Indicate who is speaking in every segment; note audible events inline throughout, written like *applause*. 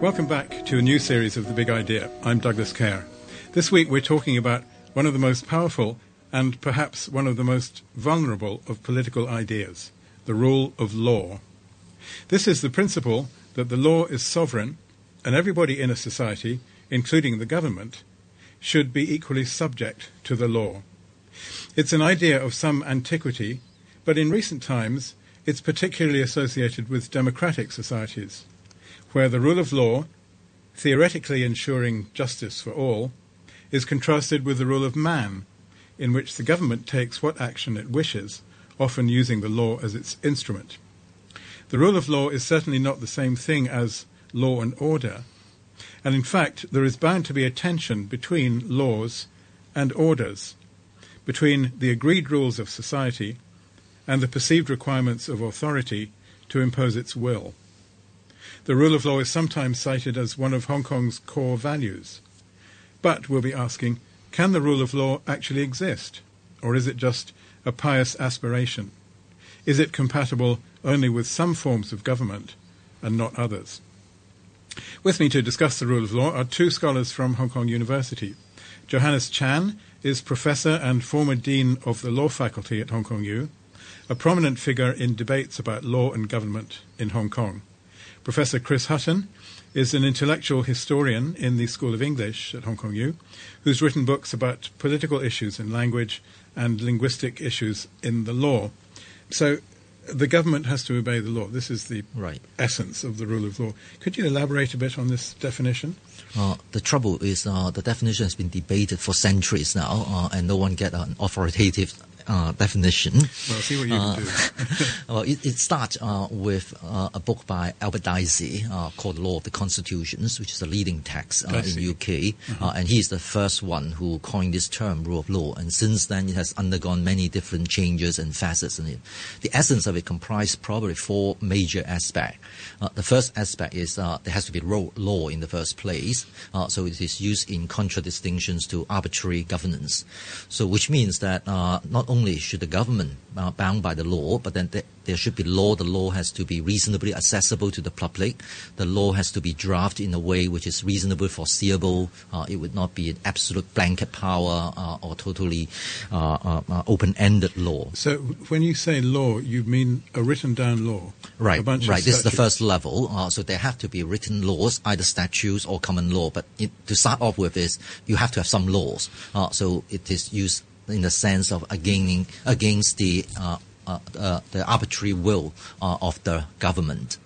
Speaker 1: Welcome back to a new series of The Big Idea. I'm Douglas Kerr. This week we're talking about one of the most powerful and perhaps one of the most vulnerable of political ideas the rule of law. This is the principle that the law is sovereign and everybody in a society, including the government, should be equally subject to the law. It's an idea of some antiquity, but in recent times it's particularly associated with democratic societies, where the rule of law, theoretically ensuring justice for all, is contrasted with the rule of man, in which the government takes what action it wishes, often using the law as its instrument. The rule of law is certainly not the same thing as law and order, and in fact, there is bound to be a tension between laws and orders, between the agreed rules of society and the perceived requirements of authority to impose its will. The rule of law is sometimes cited as one of Hong Kong's core values. But we'll be asking, can the rule of law actually exist? Or is it just a pious aspiration? Is it compatible only with some forms of government and not others? With me to discuss the rule of law are two scholars from Hong Kong University. Johannes Chan is professor and former dean of the law faculty at Hong Kong U, a prominent figure in debates about law and government in Hong Kong. Professor Chris Hutton is an intellectual historian in the School of English at Hong Kong U, who's written books about political issues in language and linguistic issues in the law. So the government has to obey the law. This is the
Speaker 2: Right.
Speaker 1: essence of the rule of law. Could you elaborate a bit on this definition?
Speaker 2: Uh, the trouble is uh, the definition has been debated for centuries now, uh, and no one get an authoritative uh, definition.
Speaker 1: Well, see what you can do. *laughs*
Speaker 2: Well, it, it starts uh, with uh, a book by Albert Dicey uh, called The Law of the Constitutions, which is a leading text uh, in
Speaker 1: the
Speaker 2: UK, uh, and he is the first one who coined this term, rule of law. And since then, it has undergone many different changes and facets in it. The essence of it comprises probably four major aspects. Uh, the first aspect is uh, there has to be law in the first place, uh, so it is used in contradistinctions to arbitrary governance. So, which means that uh, not only should the government uh, bound by the law, but then th- there should be law. The law has to be reasonably accessible to the public. The law has to be drafted in a way which is reasonably foreseeable. Uh, it would not be an absolute blanket power uh, or totally uh, uh, uh, open-ended law.
Speaker 1: So when you say law, you mean a written down law?
Speaker 2: Right,
Speaker 1: A bunch of
Speaker 2: right. This is the first level. Uh, so there have to be written laws, either statutes or common law. But it, to start off with, is you have to have some laws. Uh, so it is used in the sense of against against the uh, uh, uh, the arbitrary will of the government.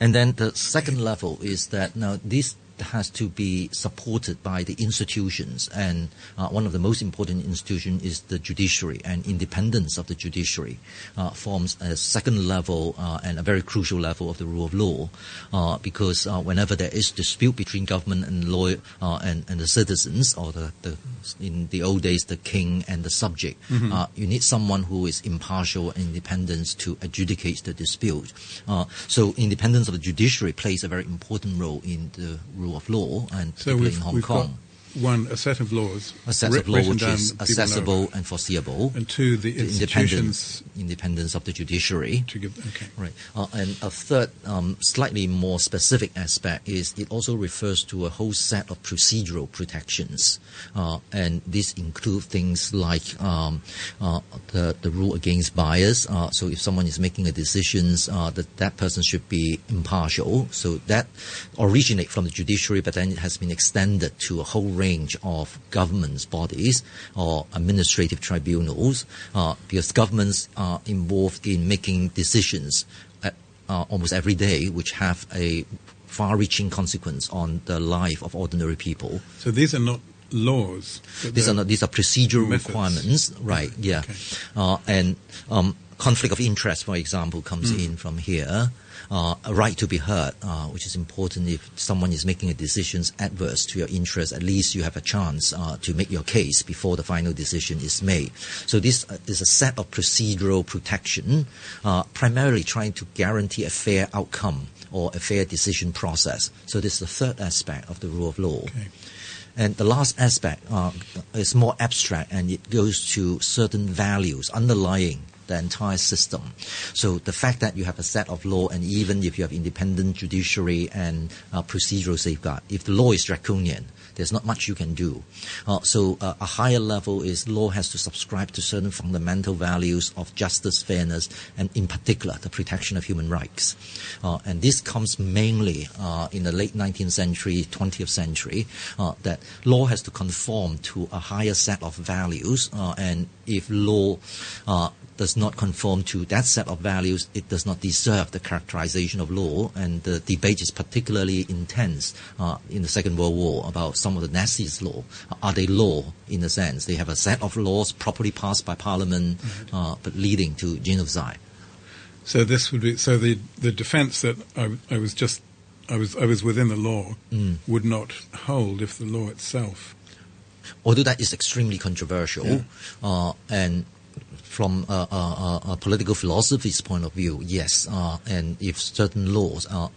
Speaker 2: And then the second level is that now this has to be supported by the institutions, and uh, one of the most important institutions is the judiciary, and independence of the judiciary uh, forms a second level uh, and a very crucial level of the rule of law, uh, because uh, whenever there is dispute between government and law uh, and, and the citizens, or the, the in the old days the king and the subject, uh, you need someone who is impartial and independent to adjudicate the dispute. Uh, so independence of the judiciary plays a very important role in the rule of law, and
Speaker 1: So
Speaker 2: particularly in Hong Kong.
Speaker 1: One, a set of laws,
Speaker 2: a set of law
Speaker 1: written
Speaker 2: which is accessible and foreseeable.
Speaker 1: and two, the,
Speaker 2: the independence, independence of the judiciary.
Speaker 1: give. Okay.
Speaker 2: Right. Uh, and a third, um, slightly more specific aspect is it also refers to a whole set of procedural protections. Uh, and this include things like um, uh, the, the rule against bias. Uh, so if someone is making a decision, uh, that that person should be impartial. So that originate from the judiciary, but then it has been extended to a whole range of governments bodies or administrative tribunals, uh, because governments are involved in making decisions at, uh, almost every day, which have a far-reaching consequence on the life of ordinary people.
Speaker 1: So these are not laws.
Speaker 2: These are not, these are procedural
Speaker 1: Methods.
Speaker 2: requirements, right? Yeah,
Speaker 1: Okay.
Speaker 2: uh, and um, conflict of interest, for example, comes
Speaker 1: Mm.
Speaker 2: in from here. Uh, a right to be heard, uh, which is important if someone is making a decision adverse to your interest. At least you have a chance uh, to make your case before the final decision is made. So this uh, is a set of procedural protection, uh, primarily trying to guarantee a fair outcome or a fair decision process. So this is the third aspect of the rule of law.
Speaker 1: Okay.
Speaker 2: And the last aspect uh, is more abstract and it goes to certain values underlying the entire system. So the fact that you have a set of law, and even if you have independent judiciary and uh, procedural safeguard, if the law is draconian, there's not much you can do. Uh, so uh, a higher level is law has to subscribe to certain fundamental values of justice, fairness, and in particular the protection of human rights. Uh, and this comes mainly uh, in the late 19th century, 20th century, uh, that law has to conform to a higher set of values. Uh, and if law does not conform to that set of values, it does not deserve the characterization of law. And the debate is particularly intense uh, in the Second World War about some of the Nazis' law. Are they law in a sense? They have a set of laws properly passed by Parliament, mm-hmm. uh, but leading to genocide.
Speaker 1: So this would be so the the defence that I, I, was just I was I was within the law
Speaker 2: mm.
Speaker 1: would not hold if the law itself
Speaker 2: although that is extremely controversial, yeah. uh, and from a, a, a, political philosophy's point of view, yes, uh, and if certain laws are.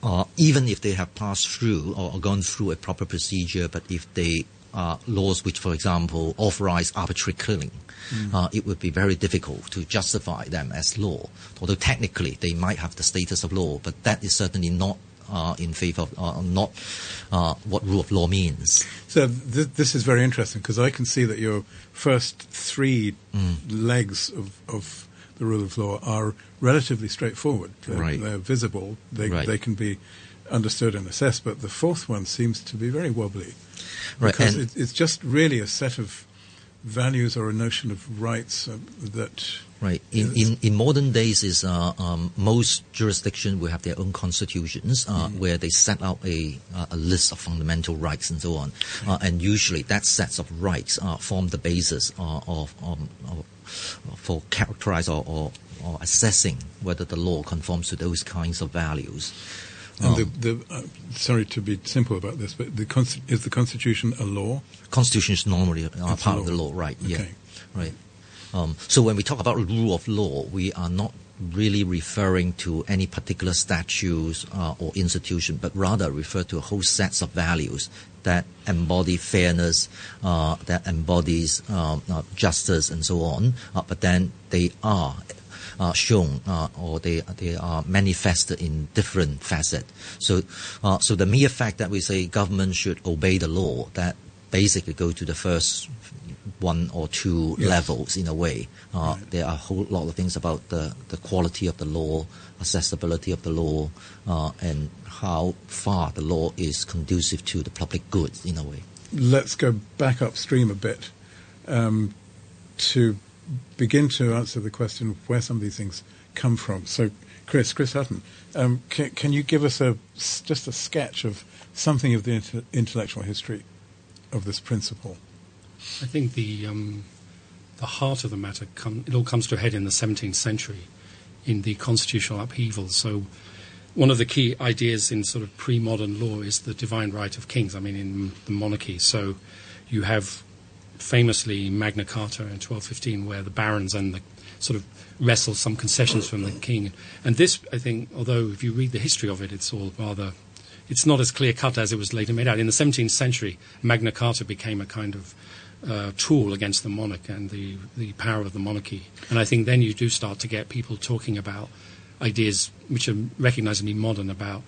Speaker 2: Uh, even if they have passed through or gone through a proper procedure, but if they are laws which, for example, authorize arbitrary killing, mm. uh, it would be very difficult to justify them as law. Although technically they might have the status of law, but that is certainly not uh, in favor of uh, not uh, what rule of law means.
Speaker 1: So th- this is very interesting because I can see that your first three
Speaker 2: mm.
Speaker 1: legs of, of the rule of law are relatively straightforward. They're,
Speaker 2: right.
Speaker 1: they're visible. They
Speaker 2: right.
Speaker 1: they can be understood and assessed. But the fourth one seems to be very wobbly
Speaker 2: right.
Speaker 1: because it, it's just really a set of values or a notion of rights uh, that
Speaker 2: Right. In, in, in modern days, is uh, um, most jurisdictions will have their own constitutions uh, mm. where they set out a, uh, a list of fundamental rights and so on. Uh, and usually that sets of rights uh, form the basis uh, of, um, of, for characterize or, or, or, assessing whether the law conforms to those kinds of values.
Speaker 1: And um, the, the sorry to be simple about this, but the is the Constitution a law?
Speaker 2: Constitution is normally part of the law, right?
Speaker 1: Okay.
Speaker 2: Yeah, right. Um, so when we talk about rule of law, we are not really referring to any particular statutes uh, or institution, but rather refer to a whole sets of values that embody fairness, uh, that embodies uh, uh justice, and so on. Uh, but then they are uh, shown uh, or they they are manifested in different facets. So, uh, so the mere fact that we say government should obey the law that basically go to the first one or two yes. levels in a way. Uh, right. There are a whole lot of things about the, the quality of the law, accessibility of the law, uh, and how far the law is conducive to the public good in a way.
Speaker 1: Let's go back upstream a bit um, to begin to answer the question of where some of these things come from. So, Chris, Chris Hutton, um, can, can, you give us a just a sketch of something of the inter- intellectual history of this principle?
Speaker 3: I think the um, the heart of the matter come, it all comes to a head in the 17th century in the constitutional upheaval. So one of the key ideas in sort of pre-modern law is the divine right of kings. I mean, in the monarchy. So you have famously Magna Carta in 1215, where the barons and the sort of wrestle some concessions from the king. And this, I think, although if you read the history of it, it's all rather it's not as clear cut as it was later made out. In the 17th century, Magna Carta became a kind of uh, tool against the monarch and the, the power of the monarchy. And I think then you do start to get people talking about ideas which are recognizably modern about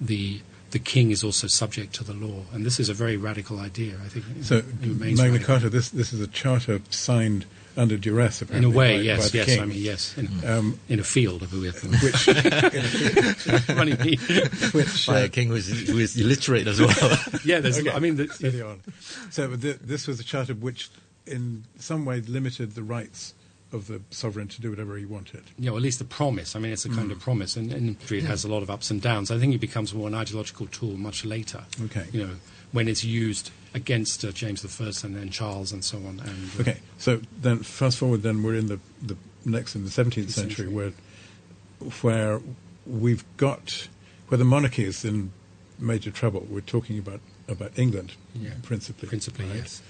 Speaker 3: the the king is also subject to the law, and this is a very radical idea. I think.
Speaker 1: So Magna Carta, this this is a charter signed under duress,
Speaker 3: In a way,
Speaker 1: by,
Speaker 3: yes,
Speaker 1: by
Speaker 3: yes.
Speaker 1: King.
Speaker 3: I mean, yes, in, um, in a field of *laughs*
Speaker 1: which, *laughs*
Speaker 3: funny
Speaker 2: which by uh, a king was who is illiterate as well. *laughs*
Speaker 3: yeah, there's. Okay. I mean, the,
Speaker 1: on. So the, this was a charter which, in some way, limited the rights of the sovereign to do whatever he wanted.
Speaker 3: Yeah, or at least the promise. I mean, it's a kind mm. of promise, and, and it has a lot of ups and downs. I think it becomes more an ideological tool much later.
Speaker 1: Okay.
Speaker 3: You know, when it's used against uh, James I and then Charles and so on. And,
Speaker 1: uh, okay, so then fast forward, then we're in the, the next in the 17th century, century, where where we've got where the monarchy is in major trouble. We're talking about about England,
Speaker 3: yeah.
Speaker 1: principally.
Speaker 3: Principally, right? yes.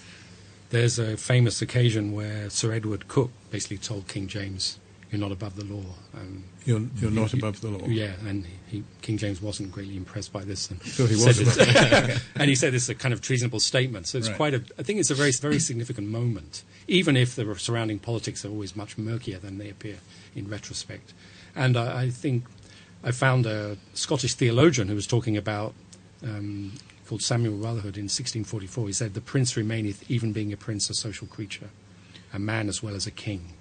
Speaker 3: There's a famous occasion where Sir Edward Coke basically told King James, you're not above the law. Um,
Speaker 1: You're, you're not above the law.
Speaker 3: yeah, and he, King James wasn't greatly impressed by this, and
Speaker 1: he
Speaker 3: said
Speaker 1: was
Speaker 3: this- *laughs* *laughs* and he said it's a kind of treasonable statement. So it's
Speaker 1: Right.
Speaker 3: quite a. I think it's a very very significant moment, even if the surrounding politics are always much murkier than they appear in retrospect. And I, I think I found a Scottish theologian who was talking about. Um, called Samuel Rutherford in 1644. He said, "The prince remaineth, even being a prince, a social creature, a man as well as a king.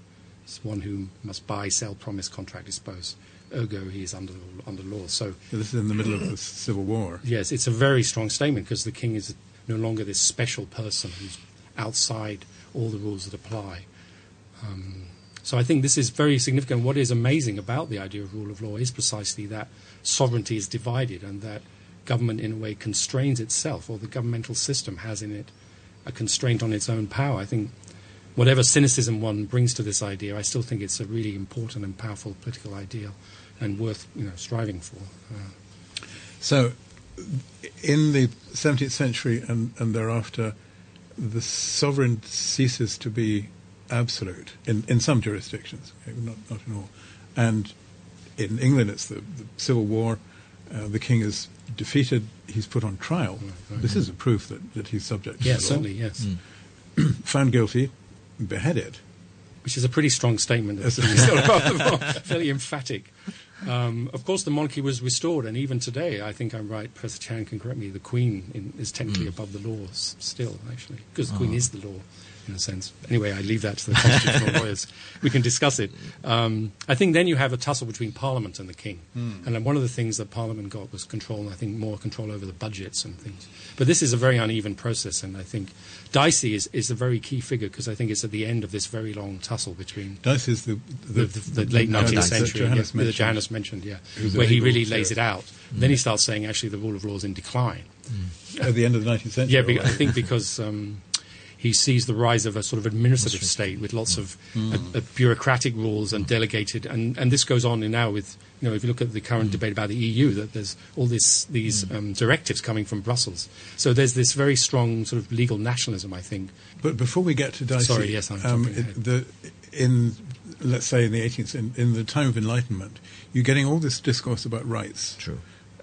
Speaker 3: It's one who must buy, sell, promise, contract, dispose. Ergo, he is under under law." So
Speaker 1: This is in the middle of the Civil War.
Speaker 3: Yes, it's a very strong statement because the king is no longer this special person who's outside all the rules that apply. Um, so I think this is very significant. What is amazing about the idea of rule of law is precisely that sovereignty is divided and that government, in a way, constrains itself, or the governmental system has in it a constraint on its own power. I think whatever cynicism one brings to this idea, I still think it's a really important and powerful political ideal and worth you know striving for. Uh,
Speaker 1: So, in the 17th century and, and thereafter, the sovereign ceases to be absolute in, in some jurisdictions, not, not in all. And in England, it's the, the Civil War. Uh, the king is defeated. He's put on trial.
Speaker 3: right.
Speaker 1: This is a proof that, that he's subject to
Speaker 3: yeah,
Speaker 1: the law.
Speaker 3: certainly, yes. *clears throat*
Speaker 1: Found guilty, beheaded.
Speaker 3: which is a pretty strong statement. *laughs* Fairly emphatic. Um, of course, the monarchy was restored, and even today, I think I'm right. Professor Chan can correct me. The Queen in, is technically above the law s- still, actually, because the Queen is the law in a sense. Anyway, I leave that to the constitutional *laughs* lawyers. We can discuss it. Um, I think then you have a tussle between Parliament and the King, and one of the things that Parliament got was control, and I think more control over the budgets and things. But this is a very uneven process, and I think Dicey is, is a very key figure because I think it's at the end of this very long tussle between
Speaker 1: Dice is the,
Speaker 3: the, the, the late 19th
Speaker 1: that
Speaker 3: century,
Speaker 1: Johannes
Speaker 3: that
Speaker 1: mentioned.
Speaker 3: Mentioned, yeah, where he really lays it out. Then he starts saying, actually, the rule of law is in decline.
Speaker 1: At the end of the 19th century.
Speaker 3: Yeah, be- I think because um, he sees the rise of a sort of administrative state with lots of uh, uh, bureaucratic rules and delegated, and, and this goes on now with you know if you look at the current debate about the EU, that there's all this these um, directives coming from Brussels. So there's this very strong sort of legal nationalism, I think.
Speaker 1: But before we get to Dicey,
Speaker 3: Sorry, yes, I'm
Speaker 1: um, the, in let's say in the 18th, in, in the time of Enlightenment, you're getting all this discourse about rights,
Speaker 2: True.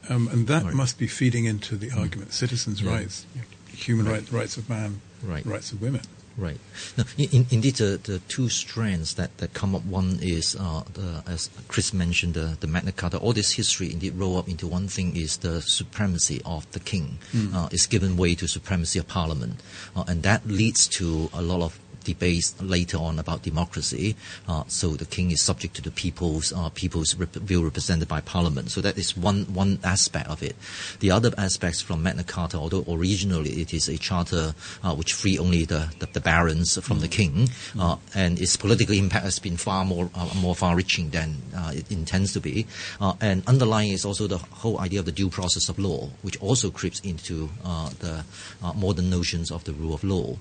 Speaker 1: um, and that
Speaker 2: Right.
Speaker 1: must be feeding into the argument: citizens'
Speaker 2: Yeah.
Speaker 1: rights, human rights, rights of man,
Speaker 2: Right.
Speaker 1: rights of women.
Speaker 2: Right. No, in, in, indeed, the, the two strands that, that come up, one is, uh, the, as Chris mentioned, the, the Magna Carta. All this history indeed roll up into one thing is the supremacy of the king uh, is given way to supremacy of parliament. Uh, and that leads to a lot of debates later on about democracy. Uh, so the king is subject to the people's uh, people's rep- will represented by parliament. So that is one one aspect of it. The other aspects from Magna Carta, although originally it is a charter uh, which free only the, the, the barons from the king, uh, and its political impact has been far more uh, more far-reaching than uh, it intends to be. Uh, and underlying is also the whole idea of the due process of law, which also creeps into uh, the uh, modern notions of the rule of law.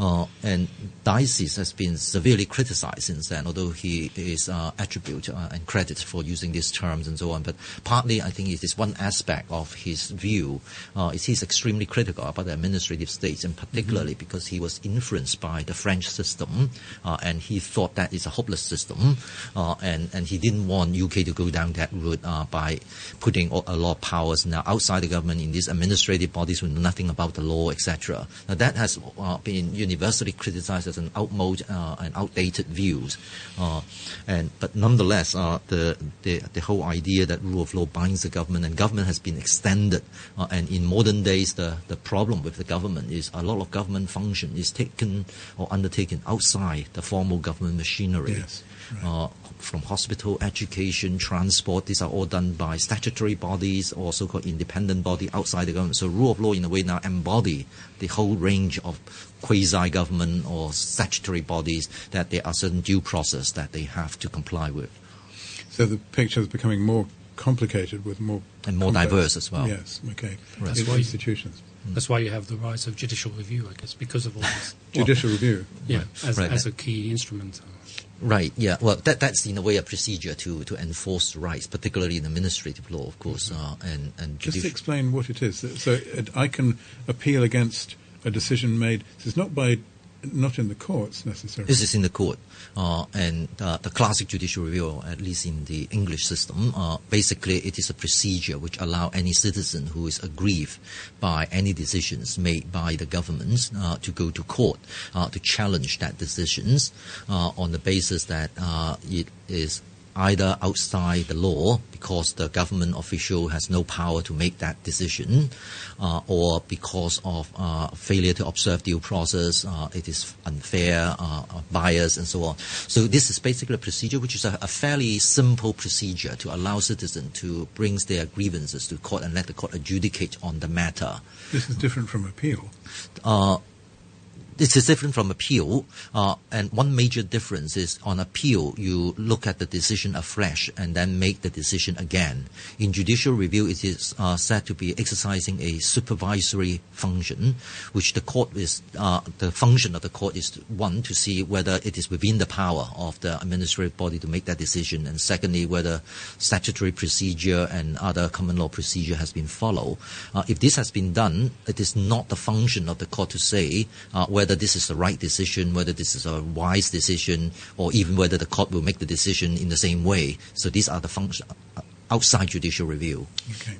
Speaker 2: Uh, and Dicey has been severely criticized since then, although he is uh, attribute uh, and credit for using these terms and so on. But partly, I think it is one aspect of his view. Uh, is he's extremely critical about the administrative states, and particularly because he was influenced by the French system, uh, and he thought that is a hopeless system, uh, and and he didn't want UK to go down that route uh, by putting a lot of powers now outside the government in these administrative bodies who know nothing about the law, etc. Now that has uh, been universally criticized as an outmoded uh, and outdated views, uh, and but nonetheless, uh, the, the the whole idea that rule of law binds the government and government has been extended, uh, and in modern days, the the problem with the government is a lot of government function is taken or undertaken outside the formal government machinery.
Speaker 1: Yes, right.
Speaker 2: From hospital, education, transport, these are all done by statutory bodies or so-called independent body outside the government. So rule of law in a way now embody the whole range of quasi-government or statutory bodies that there are certain due process that they have to comply with.
Speaker 1: So the picture is becoming more complicated with more
Speaker 2: And more
Speaker 1: complex-
Speaker 2: diverse as well.
Speaker 1: Yes, okay.
Speaker 2: Right.
Speaker 3: That's
Speaker 1: In-
Speaker 3: why you-
Speaker 1: institutions, mm.
Speaker 3: That's why you have the rise of judicial review, I guess, because of all this. *laughs*
Speaker 1: judicial review.
Speaker 3: yeah,
Speaker 2: Right.
Speaker 3: as,
Speaker 2: Right.
Speaker 3: as a key instrument.
Speaker 2: Right. Yeah. Well, that that's in a way a procedure to, to enforce rights, particularly in administrative law, of course, uh, and and
Speaker 1: Just explain what it is. So it, I can appeal against a decision made. This is not by not in the courts necessarily.
Speaker 2: This is in the court. Uh, and uh, the classic judicial review, at least in the English system, uh, basically it is a procedure which allow any citizen who is aggrieved by any decisions made by the government uh, to go to court uh, to challenge that decisions uh, on the basis that it is either outside the law because the government official has no power to make that decision, uh, or because of uh, failure to observe due process, uh, it is unfair, uh, bias, and so on. So this is basically a procedure which is a, a, fairly simple procedure to allow citizens to bring their grievances to court and let the court adjudicate on the matter.
Speaker 1: This is different from appeal.
Speaker 2: This is different from appeal, uh, and one major difference is on appeal, you look at the decision afresh and then make the decision again. In judicial review, it is uh, said to be exercising a supervisory function, which the court is, uh, the function of the court is one, to see whether it is within the power of the administrative body to make that decision, and secondly, whether statutory procedure and other common law procedure has been followed. Uh, if this has been done, it is not the function of the court to say uh, whether whether this is the right decision, whether this is a wise decision, or even whether the court will make the decision in the same way. So these are the functions uh, outside judicial review.
Speaker 1: Okay.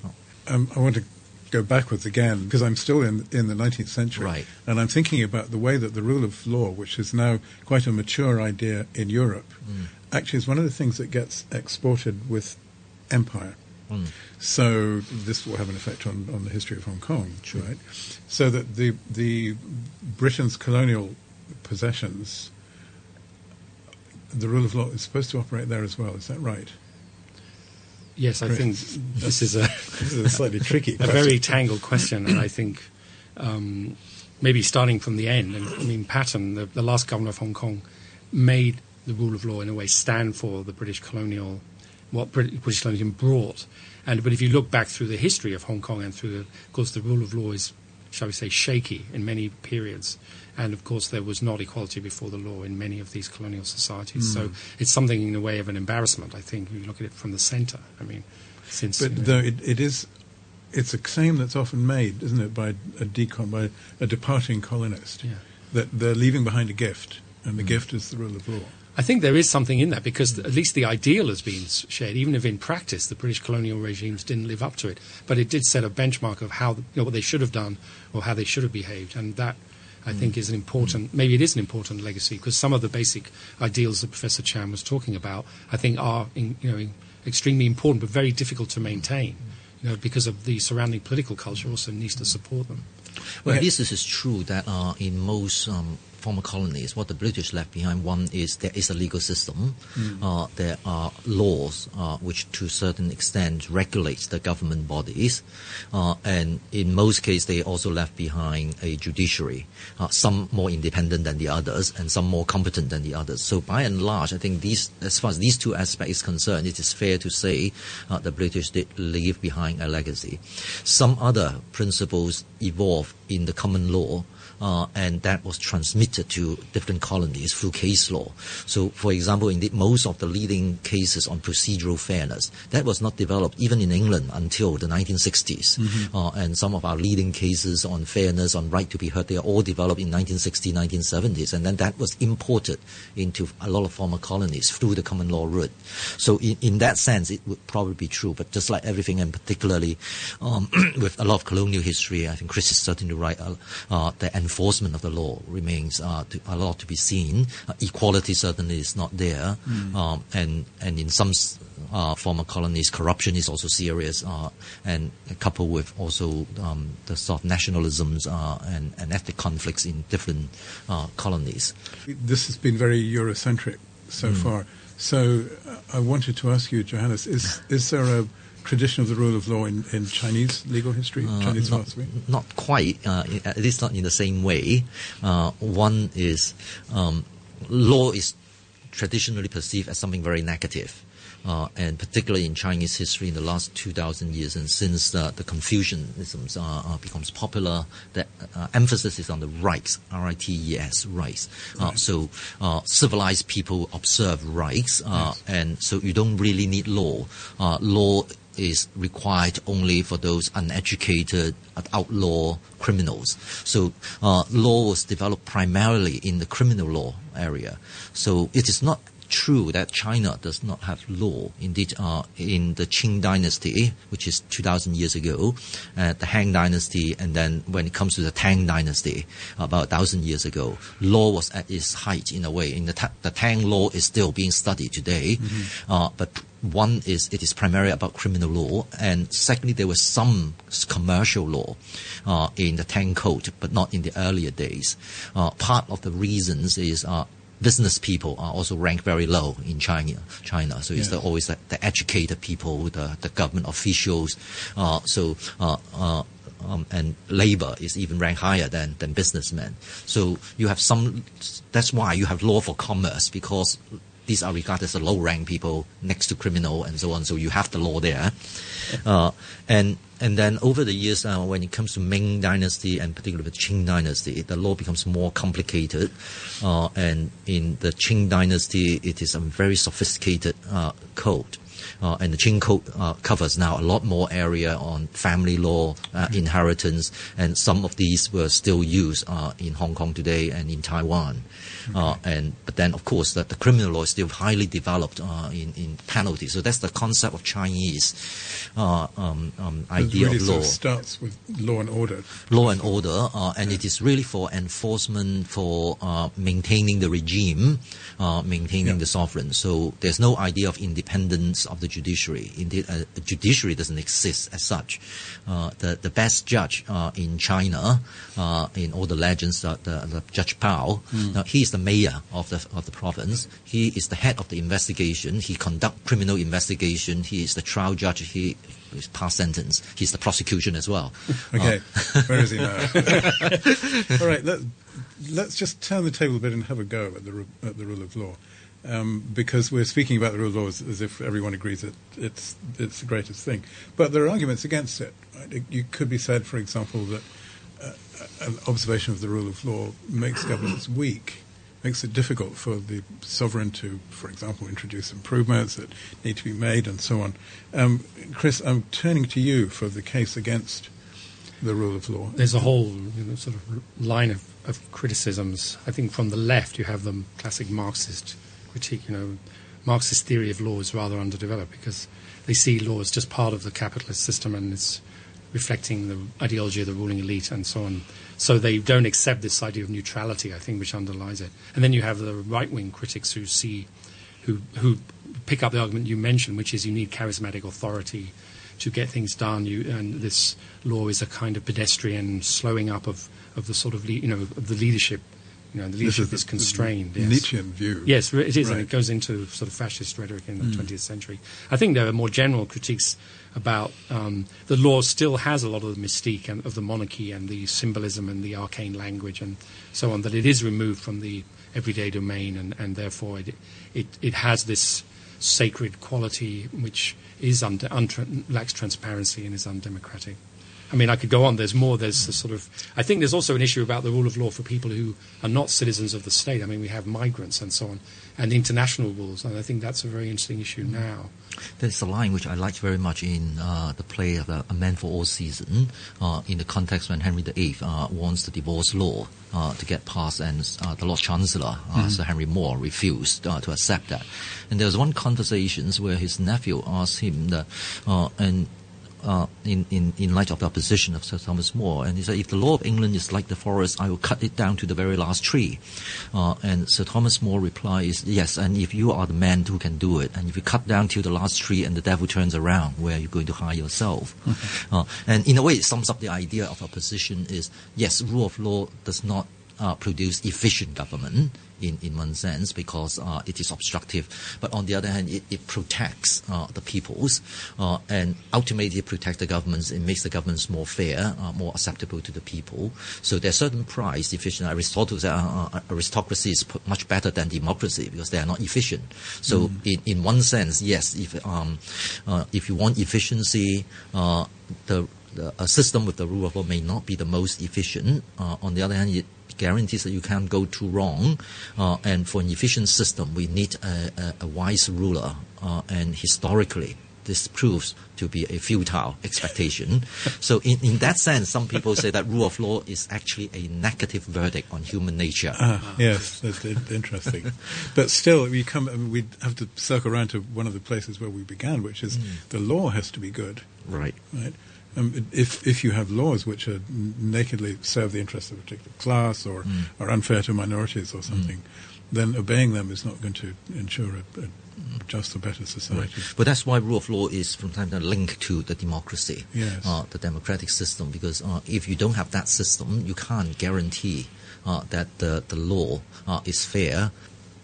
Speaker 1: Um, I want to go backwards again because I'm still in in the 19th century,
Speaker 2: right.
Speaker 1: and I'm thinking about the way that the rule of law, which is now quite a mature idea in Europe, mm. actually is one of the things that gets exported with empire. Mm. So this will have an effect on, on the history of Hong Kong,
Speaker 2: sure.
Speaker 1: right? So that the the Britain's colonial possessions, the rule of law is supposed to operate there as well. Is that right?
Speaker 3: Yes, I think this is a,
Speaker 1: this is a slightly *laughs* tricky,
Speaker 3: a very tangled question, and I think um, maybe starting from the end. And, I mean, Patten, the, the last governor of Hong Kong, made the rule of law in a way stand for the British colonial what British colonialism brought. And but if you look back through the history of Hong Kong and through, the, of course, the rule of law is, shall we say, shaky in many periods. And of course, there was not equality before the law in many of these colonial societies. Mm. So it's something in the way of an embarrassment. I think if you look at it from the centre. I mean, since
Speaker 1: but
Speaker 3: you know,
Speaker 1: though it, it is. It's a claim that's often made, isn't it, by a decon, by a departing colonist,
Speaker 3: yeah.
Speaker 1: that they're leaving behind a gift, and the mm. gift is the rule of law.
Speaker 3: I think there is something in that because at least the ideal has been shared, even if in practice the British colonial regimes didn't live up to it. But it did set a benchmark of how you know, what they should have done or how they should have behaved, and that I think is an important, maybe it is an important legacy because some of the basic ideals that Professor Chan was talking about, I think, are in, you know extremely important but very difficult to maintain. You know, because of the surrounding political culture also needs to support them.
Speaker 2: Well, yeah. this is true that uh, in most um, former colonies, what the British left behind, one is there is a legal system. Mm. Uh, there are laws uh, which, to a certain extent, regulate the government bodies, uh, and in most cases, they also left behind a judiciary, uh, some more independent than the others, and some more competent than the others. So, by and large, I think these, as far as these two aspects is concerned, it is fair to say uh, the British did leave behind a legacy. Some other principles evolved in the common law uh, and that was transmitted to different colonies through case law. So, for example, in the, most of the leading cases on procedural fairness, that was not developed even in England until the 1960s. Mm-hmm. Uh, and some of our leading cases on fairness, on right to be heard, they are all developed in 1960s, 1970s, and then that was imported into a lot of former colonies through the common law route. So, in, in that sense, it would probably be true. But just like everything, and particularly um, *clears throat* with a lot of colonial history, I think Chris is certainly right. Uh, uh, the enforcement of the law remains uh, to, a lot to be seen. Uh, equality certainly is not there, mm. um, and and in some uh, former colonies, corruption is also serious, uh, and coupled with also um, the sort of nationalisms uh, and, and, ethnic conflicts in different uh, colonies.
Speaker 1: This has been very Eurocentric so mm. far. So I wanted to ask you, Johannes, is is there a tradition of the rule of law in, in Chinese legal history, uh, Chinese
Speaker 2: not,
Speaker 1: philosophy?
Speaker 2: Not quite, uh, at least not in the same way. Uh, one is um, law is traditionally perceived as something very negative. Uh, and particularly in Chinese history in the last 2,000 years, and since uh, the Confucianism uh, uh, becomes popular, the uh, emphasis is on the rights, R-I-T-E-S, rights. Uh, right. So civilized people observe rights, yes. and so you don't really need law. law is required only for those uneducated outlaw criminals. So uh, law was developed primarily in the criminal law area. So it is not true that China does not have law. Indeed, uh, in the Qin dynasty, which is 2,000 years ago, uh, the Han dynasty, and then when it comes to the Tang dynasty, about 1,000 years ago, law was at its height in a way. In the, ta- the Tang law is still being studied today, mm-hmm. uh, but one is it is primarily about criminal law, and secondly, there was some commercial law uh, in the Tang Code, but not in the earlier days. Uh, part of the reasons is uh, business people are also ranked very low in China. China, so it's the, always the, the, educated people, the, the government officials. Uh, so. Uh, uh, um, and labor is even ranked higher than, than businessmen. So you have some. That's why you have law for commerce because these are regarded as low rank people next to criminal and so on. So you have the law there. Uh, and and then over the years, uh, when it comes to Ming Dynasty and particularly the Qing Dynasty, the law becomes more complicated. Uh, and in the Qing Dynasty, it is a very sophisticated uh, code. Uh, and the Qing Code uh, covers now a lot more area on family law, uh, inheritance, and some of these were still used uh, in Hong Kong today and in Taiwan. Uh, and but then of course the, the criminal law is still highly developed uh, in in penalties. So that's the concept of Chinese uh, um, um, idea
Speaker 1: really
Speaker 2: of law. Sort
Speaker 1: of starts with law and order.
Speaker 2: Law and order, uh, and yeah. it is really for enforcement, for uh, maintaining the regime, uh, maintaining yeah. the sovereign. So there's no idea of independence of the judiciary. Indeed, the judiciary doesn't exist as such. the the best judge in China, in all the legends, the, the Judge Pao, mm. now he's the mayor of the of the province. He is the head of the investigation. He conduct criminal investigation. He is the trial judge. He is past sentence. He's the prosecution as well. *laughs*
Speaker 1: Okay, uh, where is he now? *laughs* All right, let, us just turn the table a bit and have a go at the at the rule of law. Um, because we're speaking about the rule of law as, as, if everyone agrees that it's it's the greatest thing, but there are arguments against it. Right? It, you could be said, for example, that uh, an observation of the rule of law makes governments weak makes it difficult for the sovereign to, for example, introduce improvements that need to be made and so on. Um, Chris, I'm turning to you for the case against the rule of law.
Speaker 3: There's a whole you know, sort of line of, of criticisms. I think from the left you have the classic Marxist critique. You know, Marxist theory of law is rather underdeveloped because they see law as just part of the capitalist system and it's reflecting the ideology of the ruling elite and so on. So they don't accept this idea of neutrality, I think, which underlies it. And then you have the right wing critics who see, who, who pick up the argument you mentioned, which is you need charismatic authority to get things done. You, and this law is a kind of pedestrian slowing up of, of the sort of, le- you know, of the leadership you know, the leadership is, the, is, constrained.
Speaker 1: The yes. Nietzschean view.
Speaker 3: Yes, it is, right. and it goes into sort of fascist rhetoric in the mm. 20th century. I think there are more general critiques about um, the law still has a lot of the mystique and, of the monarchy and the symbolism and the arcane language and so on, that it is removed from the everyday domain and, and therefore it, it, it has this sacred quality which is lacks transparency and is undemocratic. I mean, I could go on. There's more. There's a sort of. I think there's also an issue about the rule of law for people who are not citizens of the state. I mean, we have migrants and so on, and international rules, and I think that's a very interesting issue now.
Speaker 2: There's a line which I liked very much in uh, the play of uh, A Man for All Season, uh, in the context when Henry VIII uh, wants the divorce law uh, to get passed, and uh, the Lord Chancellor, mm-hmm. Sir Henry More, refused to accept that. And there was one conversation where his nephew asked him that, and uh, in, in, in light of the opposition of Sir Thomas More. And he said, if the law of England is like the forest, I will cut it down to the very last tree. Uh, and Sir Thomas More replies, yes, and if you are the man who can do it, and if you cut down to the last tree and the devil turns around, where are you going to hide yourself? Mm-hmm. *laughs* Uh, and in a way, it sums up the idea of opposition is, yes, rule of law does not uh, produce efficient government in, in one sense because uh, it is obstructive. But on the other hand, it, it protects uh, the peoples uh, and ultimately protects the governments. It makes the governments more fair, uh, more acceptable to the people. So there's certain price efficient. Aristotle said uh, aristocracy is much better than democracy because they are not efficient. So mm. in, in one sense, yes, if um, if you want efficiency, the, the, a system with the rule of law may not be the most efficient. on the other hand, it guarantees that you can't go too wrong. Uh, and for an efficient system, we need a, a, a wise ruler. Uh, and historically, this proves to be a futile expectation. *laughs* so, in, in that sense, some people say that rule of law is actually a negative verdict on human nature.
Speaker 1: Ah, yes, that's interesting. *laughs* but still, we come. I mean, we have to circle around to one of the places where we began, which is the law has to be good,
Speaker 2: Right.
Speaker 1: right? Um, if if you have laws which are nakedly serve the interests of a particular class or are unfair to minorities or something, then obeying them is not going to ensure a, a just or better society.
Speaker 2: But that's why rule of law is from time to time linked to the democracy,
Speaker 1: Yes.
Speaker 2: uh, the democratic system. Because uh, if you don't have that system, you can't guarantee uh, that the, the law uh, is fair.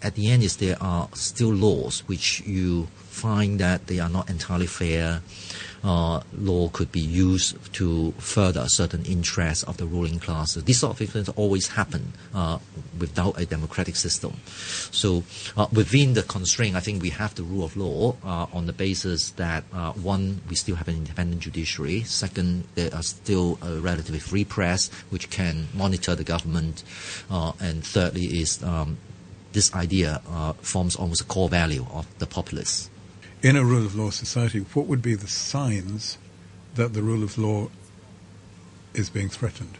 Speaker 2: At the end, is there are still laws which you find that they are not entirely fair. Uh, law could be used to further certain interests of the ruling class. These sort of things always happen uh, without a democratic system. So uh, within the constraint, I think we have the rule of law uh, on the basis that uh, one, we still have an independent judiciary. Second, there are still a relatively free press which can monitor the government. Uh, and thirdly, is um, this idea uh, forms almost a core value of the populace.
Speaker 1: In a rule of law society, what would be the signs that the rule of law is being threatened?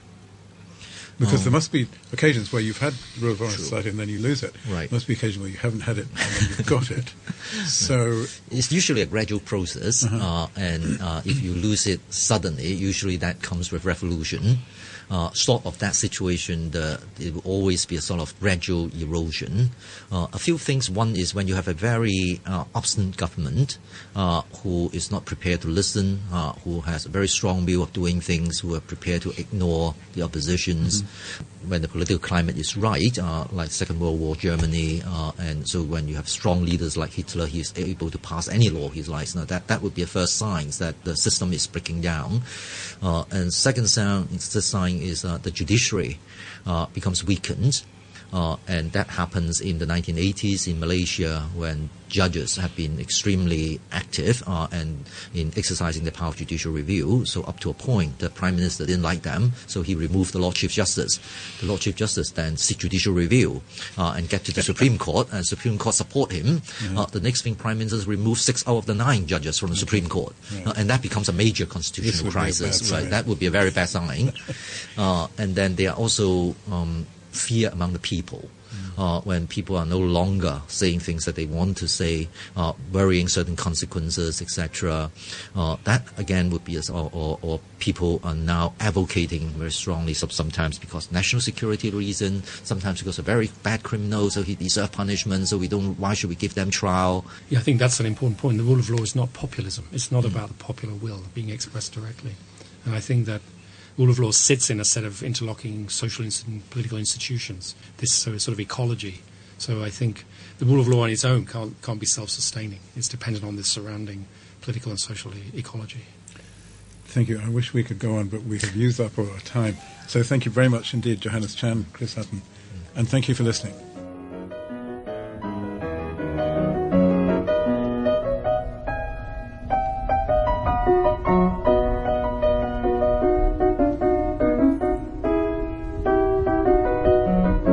Speaker 1: Because
Speaker 2: Oh.
Speaker 1: there must be occasions where you've had rule of law
Speaker 2: True.
Speaker 1: society and then you lose it.
Speaker 2: Right.
Speaker 1: There must be occasions where you haven't had it and then you've got it. *laughs* So,
Speaker 2: It's usually a gradual process, uh, and uh, if you lose it suddenly, usually that comes with revolution. Uh, sort of that situation, the, it will always be a sort of gradual erosion. Uh, a few things. One is when you have a very uh, obstinate government uh, who is not prepared to listen, uh, who has a very strong view of doing things, who are prepared to ignore the oppositions. When the political climate is right, uh, like Second World War Germany, uh, and so when you have strong leaders like Hitler, he's able to pass any law he likes. Now that that would be a first sign that the system is breaking down. Uh, and second sign, sign is uh, the judiciary uh, becomes weakened. Uh, and that happens in the 1980s in Malaysia when judges have been extremely active uh, and in exercising the power of judicial review. So up to a point, the prime minister didn't like them, so he removed the Lord Chief Justice. The Lord Chief Justice then seek judicial review uh, and get to the Supreme Court, and Supreme Court support him. Uh, the next thing, prime minister removes six out of the nine judges from the Supreme Court, Uh, and that becomes a major constitutional
Speaker 1: would be a
Speaker 2: crisis. Right?
Speaker 1: sign.
Speaker 2: That would be a very bad sign. *laughs* uh, and then there are also um, fear among the people. Uh, when people are no longer saying things that they want to say, uh, worrying certain consequences, etc. Uh, that again would be, as, or, or, or people are now advocating very strongly, sometimes because national security reason, sometimes because of very bad criminals, so he deserves punishment, so we don't. Why should we give them trial?
Speaker 3: Yeah, I think that's an important point. The rule of law is not populism. It's not about the popular will being expressed directly. And I think that rule of law sits in a set of interlocking social and political institutions. This so sort of ecology. So I think the rule of law on its own can't, can't be self-sustaining. It's dependent on the surrounding political and social e- ecology.
Speaker 1: thank you. I wish we could go on, but we have used up all our time. So, thank you very much indeed, Johannes Chan, Chris Hutton, and thank you for listening.